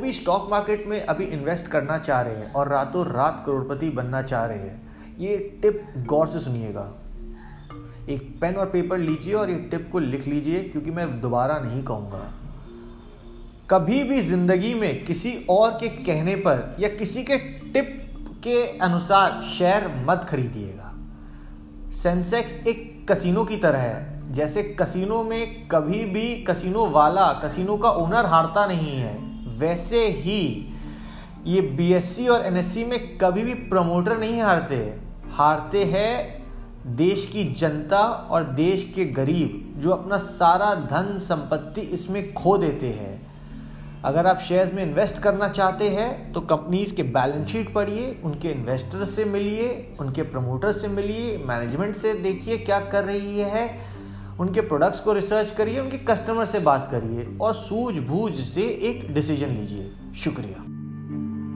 भी stock market में अभी इन्वेस्ट करना चाह रहे हैं और रातों रात करोड़पति बनना चाह रहे हैं, ये टिप गौर से सुनिएगा। एक पेन और पेपर लीजिए और ये टिप को लिख लीजिए, क्योंकि मैं दोबारा नहीं कहूँगा। कभी भी ज़िंदगी में किसी और के कहने पर या किसी के टिप के अनुसार शेयर मत खरीदिएगा। सेंसेक्स एक कसिनो की तरह है, जैसे कसिनो में कभी भी कसिनो वाला कसिनो का ओनर हारता नहीं है। वैसे ही ये बीएससी और एनएससी में कभी भी प्रमोटर नहीं हारते। हारते हैं देश की जनता और देश के गरीब, जो अपना सारा धन संपत्ति इसमें खो देते हैं। अगर आप शेयर्स में इन्वेस्ट करना चाहते हैं तो कंपनीज़ के बैलेंस शीट पढ़िए, उनके इन्वेस्टर से मिलिए, उनके प्रमोटर से मिलिए मैनेजमेंट से देखिए क्या कर रही है। उनके प्रोडक्ट्स को रिसर्च करिए, उनके कस्टमर से बात करिए और सूझबूझ से एक डिसीज़न लीजिए। शुक्रिया।